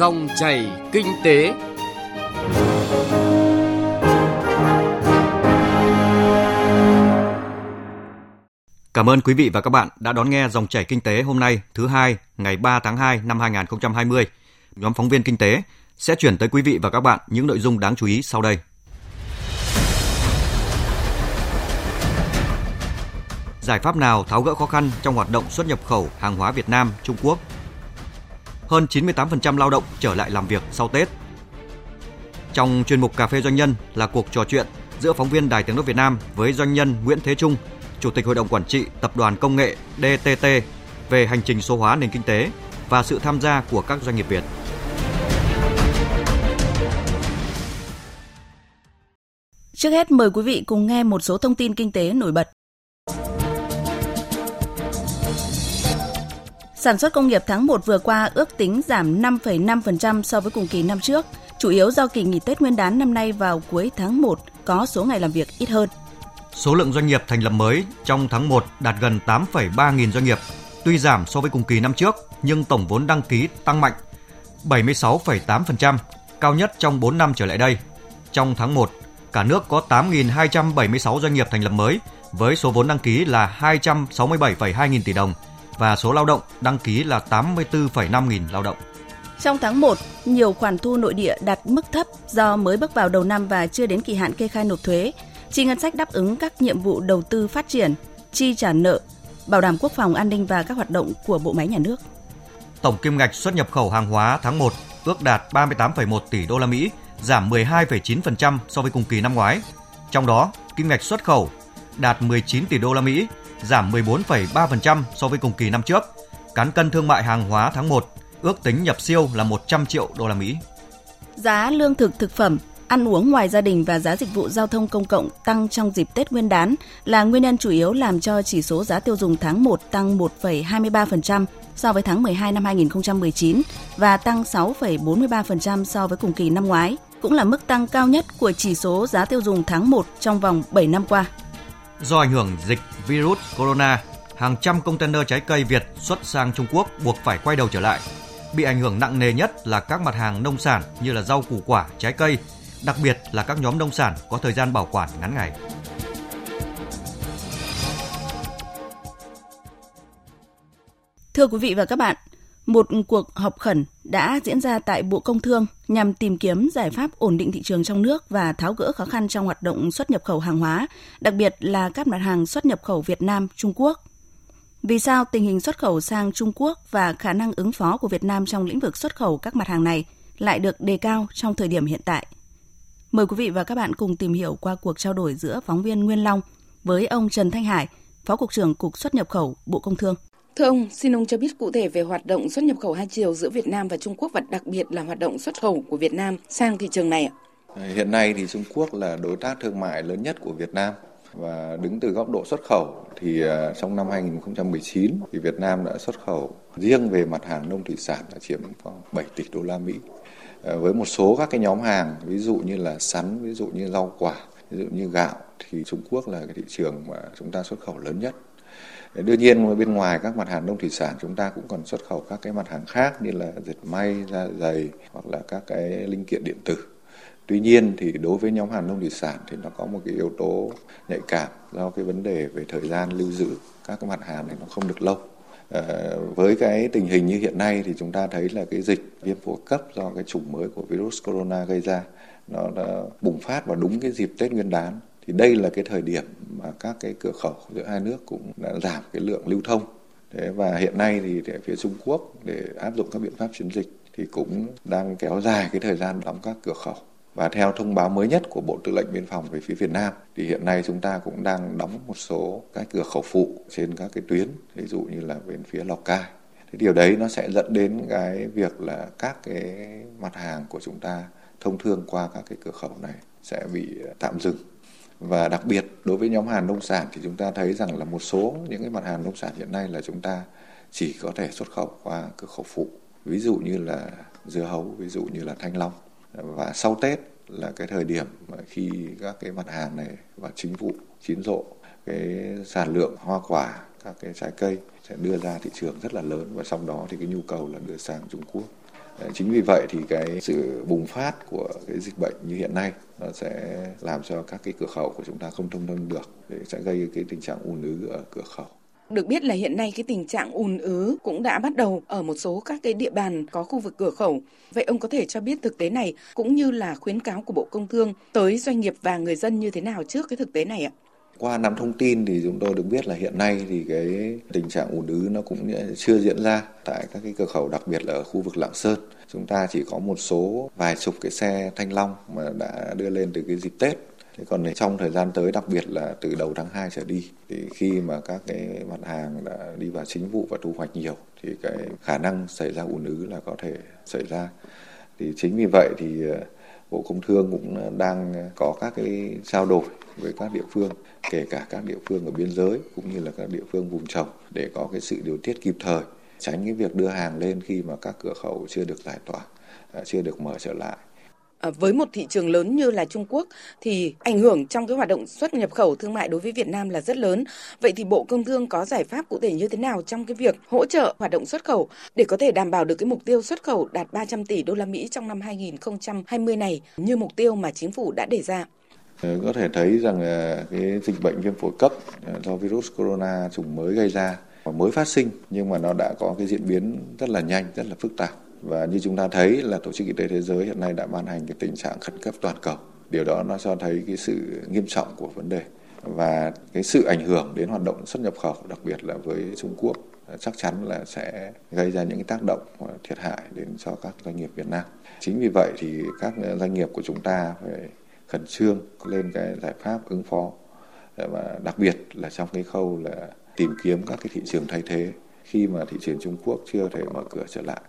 Dòng chảy kinh tế. Cảm ơn quý vị và các bạn đã đón nghe dòng chảy kinh tế hôm nay, thứ hai, ngày 3 tháng 2 năm 2020. Nhóm phóng viên kinh tế sẽ chuyển tới quý vị và các bạn những nội dung đáng chú ý sau đây. Giải pháp nào tháo gỡ khó khăn trong hoạt động xuất nhập khẩu hàng hóa Việt Nam, Trung Quốc? Hơn 98% lao động trở lại làm việc sau Tết. Trong chuyên mục Cà phê Doanh nhân là cuộc trò chuyện giữa phóng viên Đài Tiếng Nói Việt Nam với doanh nhân Nguyễn Thế Trung, Chủ tịch Hội đồng Quản trị Tập đoàn Công nghệ DTT về hành trình số hóa nền kinh tế và sự tham gia của các doanh nghiệp Việt. Trước hết mời quý vị cùng nghe một số thông tin kinh tế nổi bật. Sản xuất công nghiệp tháng 1 vừa qua ước tính giảm 5,5% so với cùng kỳ năm trước, chủ yếu do kỳ nghỉ Tết Nguyên đán năm nay vào cuối tháng 1 có số ngày làm việc ít hơn. Số lượng doanh nghiệp thành lập mới trong tháng 1 đạt gần 8,3 nghìn doanh nghiệp, tuy giảm so với cùng kỳ năm trước nhưng tổng vốn đăng ký tăng mạnh 76,8%, cao nhất trong 4 năm trở lại đây. Trong tháng 1, cả nước có 8.276 doanh nghiệp thành lập mới với số vốn đăng ký là 267,2 nghìn tỷ đồng và số lao động đăng ký là 84,5 nghìn lao động. Trong tháng 1, nhiều khoản thu nội địa đạt mức thấp do mới bước vào đầu năm và chưa đến kỳ hạn kê khai nộp thuế. Chi ngân sách đáp ứng các nhiệm vụ đầu tư phát triển, chi trả nợ, bảo đảm quốc phòng an ninh và các hoạt động của bộ máy nhà nước. Tổng kim ngạch xuất nhập khẩu hàng hóa tháng 1 ước đạt 38,1 tỷ đô la Mỹ, giảm 12,9% so với cùng kỳ năm ngoái. Trong đó, kim ngạch xuất khẩu đạt 19 tỷ đô la Mỹ, giảm 14,3% so với cùng kỳ năm trước. Cán cân thương mại hàng hóa tháng 1 ước tính nhập siêu là 100 triệu đô la Mỹ. Giá lương thực thực phẩm, ăn uống ngoài gia đình và giá dịch vụ giao thông công cộng tăng trong dịp Tết Nguyên đán là nguyên nhân chủ yếu làm cho chỉ số giá tiêu dùng tháng 1 tăng 1,23% so với tháng 12 năm 2019 và tăng 6,43% so với cùng kỳ năm ngoái, cũng là mức tăng cao nhất của chỉ số giá tiêu dùng tháng 1 trong vòng 7 năm qua. Do ảnh hưởng dịch virus corona, hàng trăm container trái cây Việt xuất sang Trung Quốc buộc phải quay đầu trở lại. Bị ảnh hưởng nặng nề nhất là các mặt hàng nông sản như là rau củ quả, trái cây, đặc biệt là các nhóm nông sản có thời gian bảo quản ngắn ngày. Thưa quý vị và các bạn, một cuộc họp khẩn đã diễn ra tại Bộ Công Thương nhằm tìm kiếm giải pháp ổn định thị trường trong nước và tháo gỡ khó khăn trong hoạt động xuất nhập khẩu hàng hóa, đặc biệt là các mặt hàng xuất nhập khẩu Việt Nam, Trung Quốc. Vì sao tình hình xuất khẩu sang Trung Quốc và khả năng ứng phó của Việt Nam trong lĩnh vực xuất khẩu các mặt hàng này lại được đề cao trong thời điểm hiện tại? Mời quý vị và các bạn cùng tìm hiểu qua cuộc trao đổi giữa phóng viên Nguyên Long với ông Trần Thanh Hải, Phó Cục trưởng Cục xuất nhập khẩu Bộ Công Thương. Thưa ông, xin ông cho biết cụ thể về hoạt động xuất nhập khẩu hai chiều giữa Việt Nam và Trung Quốc và đặc biệt là hoạt động xuất khẩu của Việt Nam sang thị trường này ạ. Ờ, hiện nay thì Trung Quốc là đối tác thương mại lớn nhất của Việt Nam. Và đứng từ góc độ xuất khẩu thì ờ, trong năm 2019 thì Việt Nam đã xuất khẩu riêng về mặt hàng nông thủy sản đã chiếm khoảng 7 tỷ đô la Mỹ. Ờ, với một số các cái nhóm hàng ví dụ như là sắn ví dụ như rau quả ví dụ như gạo thì Trung Quốc là cái thị trường mà chúng ta xuất khẩu lớn nhất đương nhiên bên ngoài các mặt hàng nông thủy sản chúng ta cũng còn xuất khẩu các cái mặt hàng khác như là dệt may da giày hoặc là các cái linh kiện điện tử. Tuy nhiên thì đối với nhóm hàng nông thủy sản thì nó có một cái yếu tố nhạy cảm do cái vấn đề về thời gian lưu giữ các cái mặt hàng này nó không được lâu. À, với cái tình hình như hiện nay thì chúng ta thấy là cái dịch viêm phổi cấp do cái chủng mới của virus corona gây ra nó đã bùng phát vào đúng cái dịp Tết Nguyên đán thì đây là cái thời điểm mà các cái cửa khẩu giữa hai nước cũng đã giảm cái lượng lưu thông Thế và hiện nay thì để phía Trung Quốc để áp dụng các biện pháp chiến dịch thì cũng đang kéo dài cái thời gian đóng các cửa khẩu. Và theo thông báo mới nhất của Bộ Tư lệnh Biên phòng về phía Việt Nam thì hiện nay chúng ta cũng đang đóng một số các cửa khẩu phụ trên các cái tuyến, ví dụ như là bên phía Lào Cai. Thì điều đấy nó sẽ dẫn đến cái việc là các cái mặt hàng của chúng ta thông thương qua các cái cửa khẩu này sẽ bị tạm dừng và đặc biệt, đối với nhóm hàng nông sản thì chúng ta thấy rằng là một số những cái mặt hàng nông sản hiện nay là chúng ta chỉ có thể xuất khẩu qua cửa khẩu phụ. Ví dụ như là dưa hấu, ví dụ như là thanh long. Và sau tết là cái thời điểm mà khi các cái mặt hàng này và chính vụ, chín rộ, cái sản lượng hoa quả, các cái trái cây sẽ đưa ra thị trường rất là lớn. Và sau đó thì cái nhu cầu là đưa sang Trung Quốc. Ờ, chính vì vậy thì cái sự bùng phát của cái dịch bệnh như hiện nay, nó sẽ làm cho các cái cửa khẩu của chúng ta không thông thông được để sẽ gây cái tình trạng ùn ứ ở cửa khẩu. Được biết là hiện nay cái tình trạng ùn ứ cũng đã bắt đầu ở một số các cái địa bàn có khu vực cửa khẩu. Vậy ông có thể cho biết thực tế này cũng như là khuyến cáo của Bộ Công Thương tới doanh nghiệp và người dân như thế nào trước cái thực tế này ạ? Qua nắm thông tin thì chúng tôi được biết là hiện nay thì cái tình trạng ùn ứ nó cũng chưa diễn ra tại các cái cửa khẩu đặc biệt là ở khu vực Lạng Sơn. Chúng ta chỉ có một số vài chục cái xe thanh long mà đã đưa lên từ cái dịp Tết Thế còn trong thời gian tới, đặc biệt là từ đầu tháng 2 trở đi, thì khi mà các cái mặt hàng đã đi vào chính vụ và thu hoạch nhiều, thì cái khả năng xảy ra ùn ứ là có thể xảy ra. Thì chính vì vậy thì ờ, Bộ Công Thương cũng đang có các cái trao đổi với các địa phương, kể cả các địa phương ở biên giới cũng như là các địa phương vùng trồng để có cái sự điều tiết kịp thời, tránh cái việc đưa hàng lên khi mà các cửa khẩu chưa được giải tỏa, à, chưa được mở trở lại. À, với một thị trường lớn như là Trung Quốc thì ảnh hưởng trong cái hoạt động xuất nhập khẩu thương mại đối với Việt Nam là rất lớn. Vậy thì Bộ Công Thương có giải pháp cụ thể như thế nào trong cái việc hỗ trợ hoạt động xuất khẩu để có thể đảm bảo được cái mục tiêu xuất khẩu đạt 300 tỷ đô la Mỹ trong năm 2020 này như mục tiêu mà chính phủ đã đề ra? Ờ, có thể thấy rằng ờ, cái dịch bệnh viêm phổi cấp ờ, do virus corona chủng mới gây ra mới phát sinh nhưng mà nó đã có cái diễn biến rất là nhanh, rất là phức tạp và như chúng ta thấy là Tổ chức Y tế Thế giới hiện nay đã ban hành cái tình trạng khẩn cấp toàn cầu. Điều đó nó cho thấy cái sự nghiêm trọng của vấn đề và cái sự ảnh hưởng đến hoạt động xuất nhập khẩu, đặc biệt là với Trung Quốc, chắc chắn là sẽ gây ra những cái tác động thiệt hại đến cho các doanh nghiệp Việt Nam. Chính vì vậy thì các doanh nghiệp của chúng ta phải khẩn trương lên cái giải pháp ứng phó và đặc biệt là trong cái khâu là tìm kiếm các cái thị trường thay thế khi mà thị trường Trung Quốc chưa thể mở cửa trở lại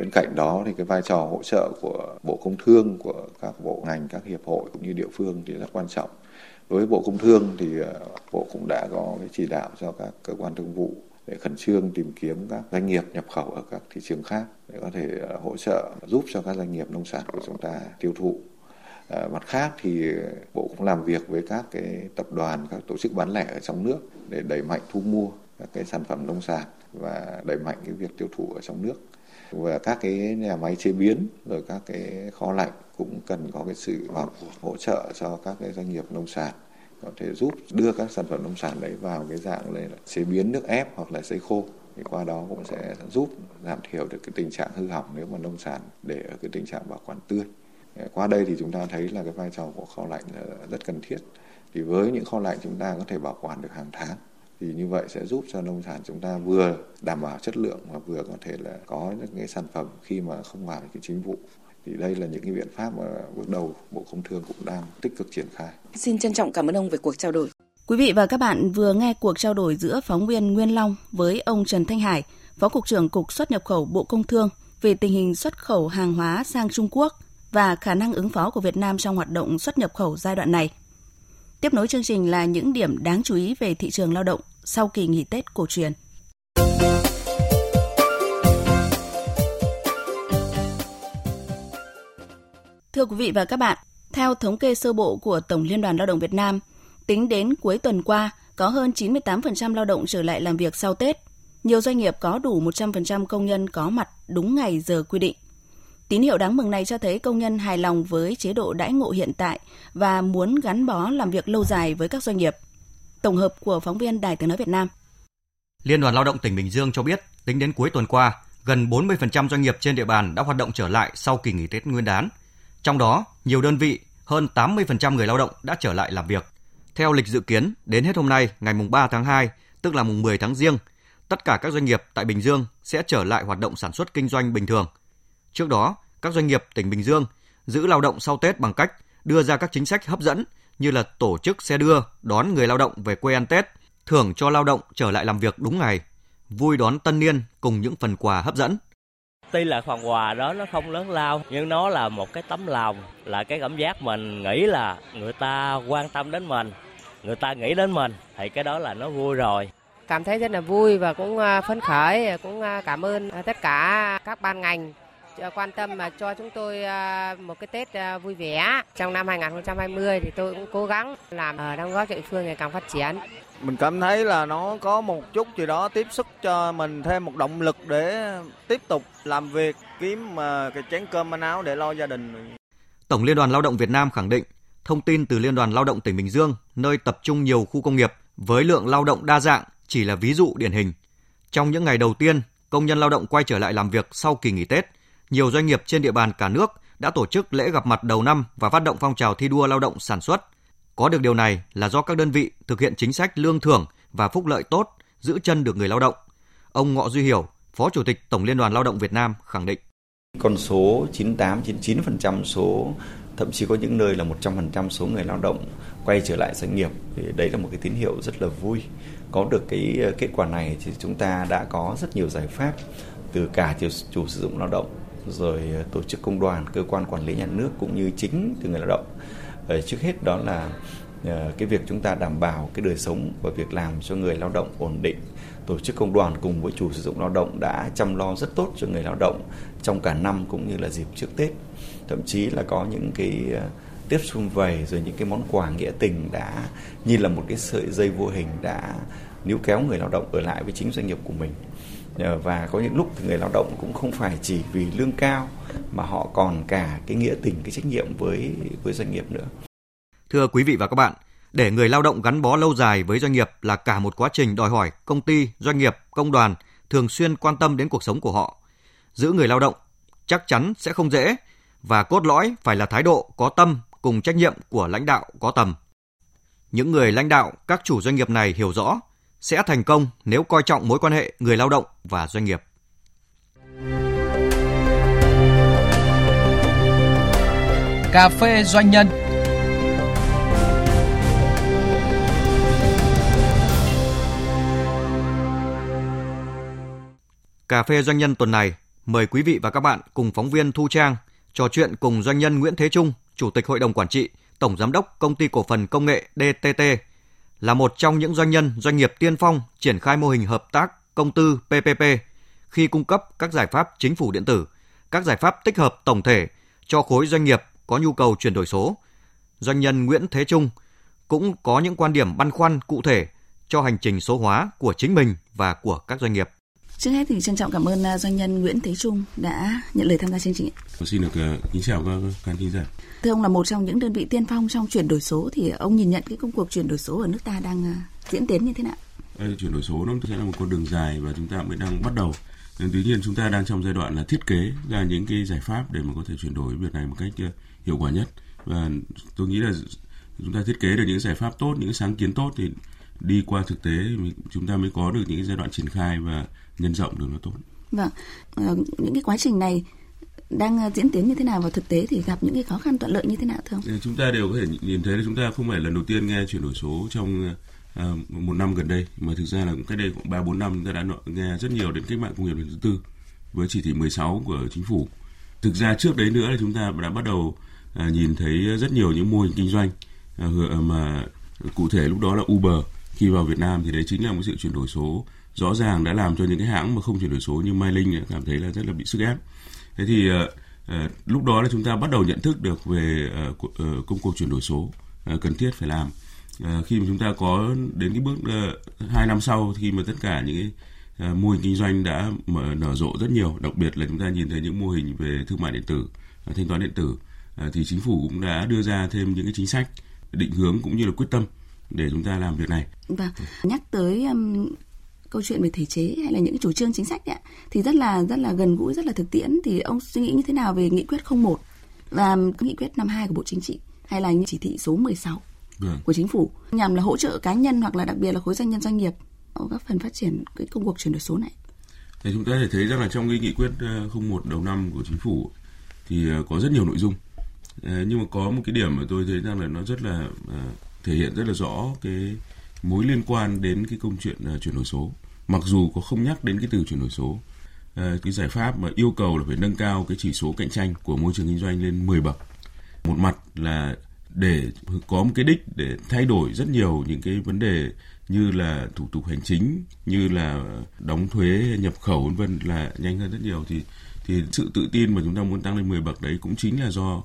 Bên cạnh đó thì cái vai trò hỗ trợ của Bộ Công Thương, của các bộ ngành, các hiệp hội cũng như địa phương thì rất quan trọng. Đối với Bộ Công Thương thì ờ, Bộ cũng đã có cái chỉ đạo cho các cơ quan thương vụ để khẩn trương tìm kiếm các doanh nghiệp nhập khẩu ở các thị trường khác để có thể ờ, hỗ trợ giúp cho các doanh nghiệp nông sản của chúng ta tiêu thụ. À, mặt khác thì Bộ cũng làm việc với các cái tập đoàn, các tổ chức bán lẻ ở trong nước để đẩy mạnh thu mua các cái sản phẩm nông sản và đẩy mạnh cái việc tiêu thụ ở trong nước và các cái nhà máy chế biến rồi các cái kho lạnh cũng cần có cái sự vào cuộc hỗ trợ cho các cái doanh nghiệp nông sản. Có thể giúp đưa các sản phẩm nông sản đấy vào cái dạng là chế biến nước ép hoặc là sấy khô. Thì qua đó cũng sẽ giúp giảm thiểu được cái tình trạng hư hỏng nếu mà nông sản để ở cái tình trạng bảo quản tươi. Qua đây thì chúng ta thấy là cái vai trò của kho lạnh là rất cần thiết. Thì với những kho lạnh chúng ta có thể bảo quản được hàng tháng thì như vậy sẽ giúp cho nông sản chúng ta vừa đảm bảo chất lượng và vừa có thể là có những cái sản phẩm khi mà không vào cái chính vụ thì đây là những cái biện pháp mà bước đầu Bộ Công Thương cũng đang tích cực triển khai. Xin trân trọng cảm ơn ông về cuộc trao đổi. Quý vị và các bạn vừa nghe cuộc trao đổi giữa phóng viên Nguyên Long với ông Trần Thanh Hải, Phó Cục trưởng Cục xuất nhập khẩu Bộ Công Thương về tình hình xuất khẩu hàng hóa sang Trung Quốc và khả năng ứng phó của Việt Nam trong hoạt động xuất nhập khẩu giai đoạn này. Tiếp nối chương trình là những điểm đáng chú ý về thị trường lao động sau kỳ nghỉ Tết cổ truyền. Thưa quý vị và các bạn, theo thống kê sơ bộ của Tổng Liên đoàn Lao động Việt Nam, tính đến cuối tuần qua, có hơn 98% lao động trở lại làm việc sau Tết. Nhiều doanh nghiệp có đủ 100% công nhân có mặt đúng ngày giờ quy định. Tín hiệu đáng mừng này cho thấy công nhân hài lòng với chế độ đãi ngộ hiện tại và muốn gắn bó làm việc lâu dài với các doanh nghiệp. Tổng hợp của phóng viên Đài Tiếng Nói Việt Nam. Liên đoàn Lao động tỉnh Bình Dương cho biết, tính đến cuối tuần qua, gần 40% doanh nghiệp trên địa bàn đã hoạt động trở lại sau kỳ nghỉ Tết Nguyên đán. Trong đó, nhiều đơn vị, hơn 80% người lao động đã trở lại làm việc. Theo lịch dự kiến, đến hết hôm nay, ngày 3 tháng 2, tức là mùng 10 tháng riêng, tất cả các doanh nghiệp tại Bình Dương sẽ trở lại hoạt động sản xuất kinh doanh bình thường. Trước đó, các doanh nghiệp tỉnh Bình Dương giữ lao động sau Tết bằng cách đưa ra các chính sách hấp dẫn như là tổ chức xe đưa đón người lao động về quê ăn Tết, thưởng cho lao động trở lại làm việc đúng ngày, vui đón tân niên cùng những phần quà hấp dẫn. Tuy là phần quà đó nó không lớn lao nhưng nó là một cái tấm lòng, là cái cảm giác mình nghĩ là người ta quan tâm đến mình, người ta nghĩ đến mình thì cái đó là nó vui rồi. Cảm thấy rất là vui và cũng à, phấn khởi, cũng à, cảm ơn tất cả các ban ngành quan tâm mà cho chúng tôi một cái Tết vui vẻ. Trong năm 2020 thì tôi cũng cố gắng làm đóng góp cho địa phương ngày càng phát triển. Mình cảm thấy là nó có một chút gì đó tiếp sức cho mình thêm một động lực để tiếp tục làm việc, kiếm cái chén cơm manh áo để lo gia đình. Tổng Liên đoàn Lao động Việt Nam khẳng định, thông tin từ Liên đoàn Lao động tỉnh Bình Dương, nơi tập trung nhiều khu công nghiệp với lượng lao động đa dạng chỉ là ví dụ điển hình. Trong những ngày đầu tiên, công nhân lao động quay trở lại làm việc sau kỳ nghỉ Tết, nhiều doanh nghiệp trên địa bàn cả nước đã tổ chức lễ gặp mặt đầu năm và phát động phong trào thi đua lao động sản xuất. Có được điều này là do các đơn vị thực hiện chính sách lương thưởng và phúc lợi tốt, giữ chân được người lao động. Ông Ngọ Duy Hiểu, Phó Chủ tịch Tổng Liên đoàn Lao động Việt Nam khẳng định. Con số 98 99% số thậm chí có những nơi là 100% số người lao động quay trở lại doanh nghiệp thì đấy là một cái tín hiệu rất là vui. Có được cái ờ, kết quả này thì chúng ta đã có rất nhiều giải pháp từ cả chủ sử dụng lao động rồi ờ, tổ chức công đoàn, cơ quan quản lý nhà nước cũng như chính từ người lao động. Ờ, trước hết đó là ờ, cái việc chúng ta đảm bảo cái đời sống và việc làm cho người lao động ổn định. Tổ chức công đoàn cùng với chủ sử dụng lao động đã chăm lo rất tốt cho người lao động trong cả năm cũng như là dịp trước Tết. Thậm chí là có những cái tiếp xung vầy rồi những cái món quà nghĩa tình đã như là một cái sợi dây vô hình đã níu kéo người lao động ở lại với chính doanh nghiệp của mình. Ờ, và có những lúc thì người lao động cũng không phải chỉ vì lương cao mà họ còn cả cái nghĩa tình cái trách nhiệm với với doanh nghiệp nữa. Thưa quý vị và các bạn, để người lao động gắn bó lâu dài với doanh nghiệp là cả một quá trình đòi hỏi công ty, doanh nghiệp, công đoàn thường xuyên quan tâm đến cuộc sống của họ. Giữ người lao động chắc chắn sẽ không dễ và cốt lõi phải là thái độ có tâm cùng trách nhiệm của lãnh đạo có tầm. Những người lãnh đạo các chủ doanh nghiệp này hiểu rõ sẽ thành công nếu coi trọng mối quan hệ người lao động và doanh nghiệp. Cà phê doanh nhân Cà phê doanh nhân tuần này, mời quý vị và các bạn cùng phóng viên Thu Trang trò chuyện cùng doanh nhân Nguyễn Thế Trung, Chủ tịch Hội đồng Quản trị, Tổng Giám đốc Công ty Cổ phần Công nghệ DTT, là một trong những doanh nhân doanh nghiệp tiên phong triển khai mô hình hợp tác công tư PPP khi cung cấp các giải pháp chính phủ điện tử, các giải pháp tích hợp tổng thể cho khối doanh nghiệp có nhu cầu chuyển đổi số. Doanh nhân Nguyễn Thế Trung cũng có những quan điểm băn khoăn cụ thể cho hành trình số hóa của chính mình và của các doanh nghiệp. Trước hết thì trân trọng cảm ơn à, doanh nhân Nguyễn Thế Trung đã nhận lời tham gia chương trình. Xin được uh, kính chào các khán thính giả. Thưa ông là một trong những đơn vị tiên phong trong chuyển đổi số thì ông nhìn nhận cái công cuộc chuyển đổi số ở nước ta đang uh, diễn tiến như thế nào? Đây, chuyển đổi số nó sẽ là một con đường dài và chúng ta mới đang bắt đầu. Nhưng tuy nhiên chúng ta đang trong giai đoạn là thiết kế ra những cái giải pháp để mà có thể chuyển đổi việc này một cách hiệu quả nhất. Và tôi nghĩ là chúng ta thiết kế được những giải pháp tốt, những sáng kiến tốt thì đi qua thực tế chúng ta mới có được những giai đoạn triển khai và nhân rộng được nó tốt. Vâng, ờ, những cái quá trình này đang ờ, diễn tiến như thế nào và thực tế thì gặp những cái khó khăn thuận lợi như thế nào thưa ông? Chúng ta đều có thể nhìn thấy là chúng ta không phải lần đầu tiên nghe chuyển đổi số trong uh, một năm gần đây mà thực ra là cách đây khoảng ba bốn năm chúng ta đã nghe rất nhiều đến cách mạng công nghiệp lần thứ tư với chỉ thị 16 của chính phủ. Thực ra trước đấy nữa là chúng ta đã bắt đầu nhìn thấy rất nhiều những mô hình kinh doanh mà cụ thể lúc đó là Uber khi vào Việt Nam thì đấy chính là một sự chuyển đổi số rõ ràng đã làm cho những cái hãng mà không chuyển đổi số như Mai Linh cảm thấy là rất là bị sức ép. Thế thì ờ, ờ, lúc đó là chúng ta bắt đầu nhận thức được về ờ, công cuộc chuyển đổi số cần thiết phải làm. Khi mà chúng ta có đến cái bước hai năm sau khi mà tất cả những cái mô hình kinh doanh đã mở, nở rộ rất nhiều, đặc biệt là chúng ta nhìn thấy những mô hình về thương mại điện tử, thanh toán điện tử, thì chính phủ cũng đã đưa ra thêm những cái chính sách định hướng cũng như là quyết tâm để chúng ta làm việc này. Vâng, nhắc tới um, câu chuyện về thể chế hay là những chủ trương chính sách ấy, thì rất là rất là gần gũi rất là thực tiễn thì ông suy nghĩ như thế nào về nghị quyết 01 và nghị quyết 52 của Bộ Chính trị hay là những chỉ thị số 16 vâng. của chính phủ nhằm là hỗ trợ cá nhân hoặc là đặc biệt là khối doanh nhân doanh nghiệp các phần phát triển cái công cuộc chuyển đổi số này. Thì chúng ta thể thấy rằng là trong cái nghị quyết 01 đầu năm của chính phủ thì ờ, có rất nhiều nội dung. Ờ, nhưng mà có một cái điểm mà tôi thấy rằng là nó rất là ờ, thể hiện rất là rõ cái mối liên quan đến cái câu chuyện uh, chuyển đổi số. Mặc dù có không nhắc đến cái từ chuyển đổi số uh, cái giải pháp mà yêu cầu là phải nâng cao cái chỉ số cạnh tranh của môi trường kinh doanh lên 10 bậc. Một mặt là để có một cái đích để thay đổi rất nhiều những cái vấn đề như là thủ tục hành chính như là đóng thuế nhập khẩu vân vân là nhanh hơn rất nhiều. Thì thì sự tự tin mà chúng ta muốn tăng lên 10 bậc đấy cũng chính là do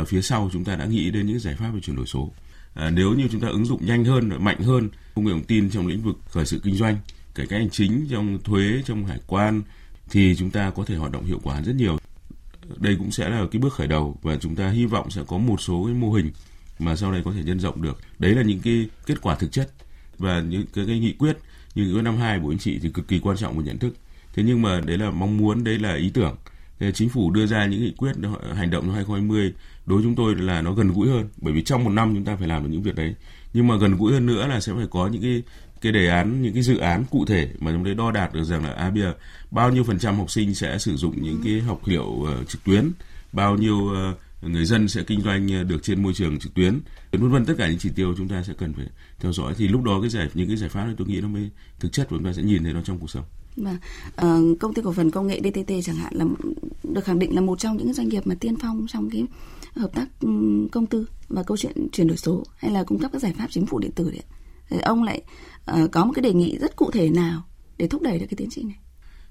uh, phía sau chúng ta đã nghĩ đến những giải pháp về chuyển đổi số. À, nếu như chúng ta ứng dụng nhanh hơn mạnh hơn công nghệ thông tin trong lĩnh vực khởi sự kinh doanh cải cách hành chính trong thuế trong hải quan thì chúng ta có thể hoạt động hiệu quả rất nhiều. Đây cũng sẽ là cái bước khởi đầu và chúng ta hy vọng sẽ có một số cái mô hình mà sau này có thể nhân rộng được. Đấy là những cái kết quả thực chất và những cái, cái nghị quyết như nghị quyết năm hai của anh chị thì cực kỳ quan trọng về nhận thức. Thế nhưng mà đấy là mong muốn đấy là ý tưởng. Chính phủ đưa ra những nghị quyết hành động năm 2020 đối với chúng tôi là nó gần gũi hơn bởi vì trong một năm chúng ta phải làm được những việc đấy. Nhưng mà gần gũi hơn nữa là sẽ phải có những cái cái đề án những cái dự án cụ thể mà chúng tôi đo đạt được rằng là à bây giờ bao nhiêu phần trăm học sinh sẽ sử dụng những cái học liệu uh, trực tuyến bao nhiêu uh, người dân sẽ kinh doanh ờ, được trên môi trường trực tuyến vân vân tất cả những chỉ tiêu chúng ta sẽ cần phải theo dõi. Thì lúc đó cái giải những cái giải pháp này tôi nghĩ nó mới thực chất và chúng ta sẽ nhìn thấy nó trong cuộc sống. Và uh, công ty cổ phần công nghệ DTT chẳng hạn là được khẳng định là một trong những doanh nghiệp mà tiên phong trong cái hợp tác ừ, công tư và câu chuyện chuyển đổi số hay là cung cấp các giải pháp chính phủ điện tử đấy. Thì ông lại uh, có một cái đề nghị rất cụ thể nào để thúc đẩy được cái tiến trình này?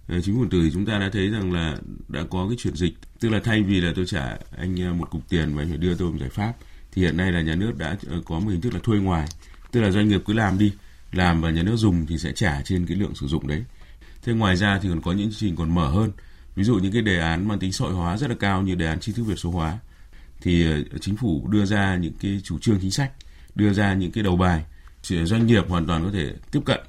Ờ, chính phủ điện tử thì chúng ta đã thấy rằng là đã có cái chuyển dịch. Tức là thay vì là tôi trả anh ờ, một cục tiền và anh phải đưa tôi một giải pháp thì hiện nay là nhà nước đã có một hình thức là thuê ngoài. Tức là doanh nghiệp cứ làm đi làm và nhà nước dùng thì sẽ trả trên cái lượng sử dụng đấy. Thế ngoài ra thì còn có những chương trình còn mở hơn. Ví dụ những cái đề án mang tính sợi hóa rất là cao như đề án tri thức việt số hóa thì ờ, chính phủ đưa ra những cái chủ trương chính sách, đưa ra những cái đầu bài doanh nghiệp hoàn toàn có thể tiếp cận,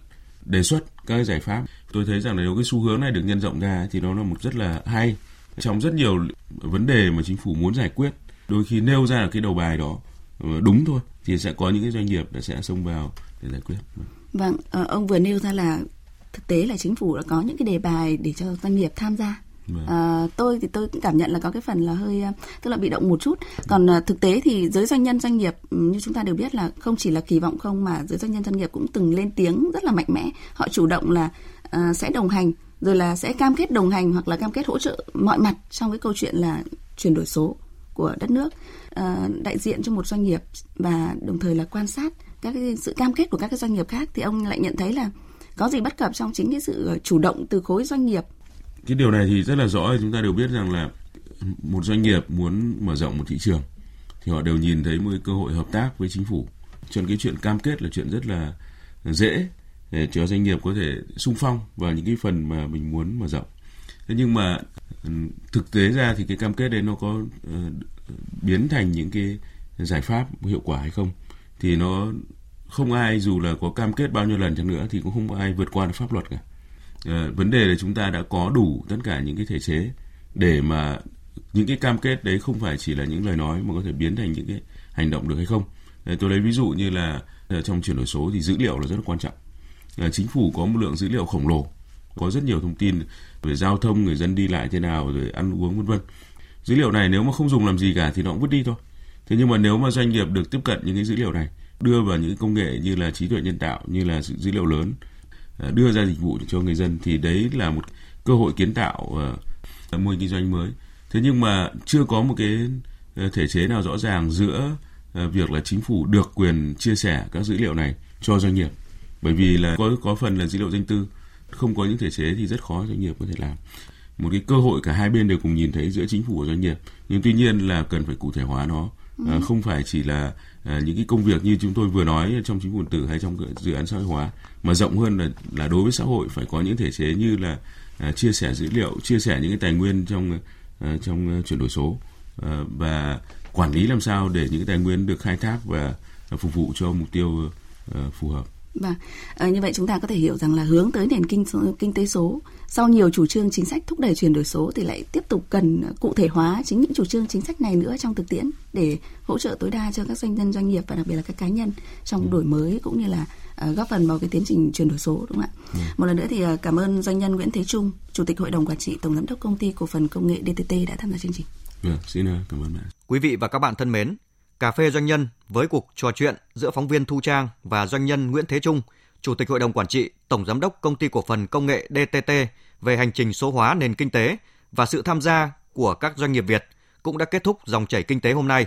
đề xuất các giải pháp. Tôi thấy rằng là nếu cái xu hướng này được nhân rộng ra thì nó là một rất là hay. Trong rất nhiều vấn đề mà chính phủ muốn giải quyết, đôi khi nêu ra là cái đầu bài đó ờ, đúng thôi, thì sẽ có những cái doanh nghiệp đã sẽ xông vào để giải quyết. Vâng ờ, ông vừa nêu ra là thực tế là chính phủ đã có những cái đề bài để cho doanh nghiệp tham gia. À, tôi thì tôi cũng cảm nhận là có cái phần là hơi ờ, tức là bị động một chút. Còn à, thực tế thì giới doanh nhân doanh nghiệp ừ, như chúng ta đều biết là không chỉ là kỳ vọng không mà giới doanh nhân doanh nghiệp cũng từng lên tiếng rất là mạnh mẽ. Họ chủ động là à, sẽ đồng hành rồi là sẽ cam kết đồng hành hoặc là cam kết hỗ trợ mọi mặt trong cái câu chuyện là chuyển đổi số của đất nước. À, đại diện cho một doanh nghiệp và đồng thời là quan sát các cái sự cam kết của các cái doanh nghiệp khác thì ông lại nhận thấy là có gì bất cập trong chính cái sự chủ động từ khối doanh nghiệp cái điều này thì rất là rõ, chúng ta đều biết rằng là một doanh nghiệp muốn mở rộng một thị trường thì họ đều nhìn thấy một cơ hội hợp tác với chính phủ. Cho cái chuyện cam kết là chuyện rất là dễ để cho doanh nghiệp có thể sung phong vào những cái phần mà mình muốn mở rộng. Thế nhưng mà ừ, thực tế ra thì cái cam kết đấy nó có ờ, biến thành những cái giải pháp hiệu quả hay không? Thì nó không ai dù là có cam kết bao nhiêu lần chăng nữa thì cũng không ai vượt qua được pháp luật cả uh, vấn đề là chúng ta đã có đủ tất cả những cái thể chế để mà những cái cam kết đấy không phải chỉ là những lời nói mà có thể biến thành những cái hành động được hay không. Đấy, tôi lấy ví dụ như là ờ, trong chuyển đổi số thì dữ liệu là rất là quan trọng. Chính phủ có một lượng dữ liệu khổng lồ có rất nhiều thông tin về giao thông người dân đi lại thế nào rồi ăn uống vân vân. Dữ liệu này nếu mà không dùng làm gì cả thì nó cũng vứt đi thôi. Thế nhưng mà nếu mà doanh nghiệp được tiếp cận những cái dữ liệu này đưa vào những công nghệ như là trí tuệ nhân tạo như là dữ liệu lớn À, đưa ra dịch vụ cho người dân thì đấy là một cơ hội kiến tạo uh, mô hình kinh doanh mới. Thế nhưng mà chưa có một cái à, thể chế nào rõ ràng giữa uh, việc là chính phủ được quyền chia sẻ các dữ liệu này cho doanh nghiệp. Bởi vì là có có phần là dữ liệu danh tư không có những thể chế thì rất khó doanh nghiệp có thể làm. Một cái cơ hội cả hai bên đều cùng nhìn thấy giữa chính phủ và doanh nghiệp. Nhưng tuy nhiên là cần phải cụ thể hóa nó ừ. Ờ, không phải chỉ là ờ, những cái công việc như chúng tôi vừa nói trong chính phủ điện tử hay trong dự án xã hội hóa mà rộng hơn là là đối với xã hội phải có những thể chế như là ờ, chia sẻ dữ liệu, chia sẻ những cái tài nguyên trong trong chuyển đổi số và quản lý làm sao để những cái tài nguyên được khai thác và phục vụ cho mục tiêu phù hợp. Và à, như vậy chúng ta có thể hiểu rằng là hướng tới nền kinh kinh tế số sau nhiều chủ trương chính sách thúc đẩy chuyển đổi số thì lại tiếp tục cần cụ thể hóa chính những chủ trương chính sách này nữa trong thực tiễn để hỗ trợ tối đa cho các doanh nhân doanh nghiệp và đặc biệt là các cá nhân trong ừ. đổi mới cũng như là uh, góp phần vào cái tiến trình chuyển đổi số đúng không ạ? Ừ. Một lần nữa thì uh, cảm ơn doanh nhân Nguyễn Thế Trung, Chủ tịch Hội đồng Quản trị Tổng giám đốc Công ty Cổ phần Công nghệ DTT đã tham gia chương trình. Vâng, xin cảm ơn bạn. Quý vị và các bạn thân mến, Cà phê doanh nhân với cuộc trò chuyện giữa phóng viên Thu Trang và doanh nhân Nguyễn Thế Trung – Chủ tịch Hội đồng Quản trị, Tổng Giám đốc Công ty Cổ phần Công nghệ DTT về hành trình số hóa nền kinh tế và sự tham gia của các doanh nghiệp Việt cũng đã kết thúc dòng chảy kinh tế hôm nay.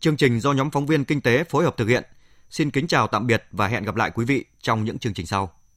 Chương trình do nhóm phóng viên kinh tế phối hợp thực hiện. Xin kính chào tạm biệt và hẹn gặp lại quý vị trong những chương trình sau.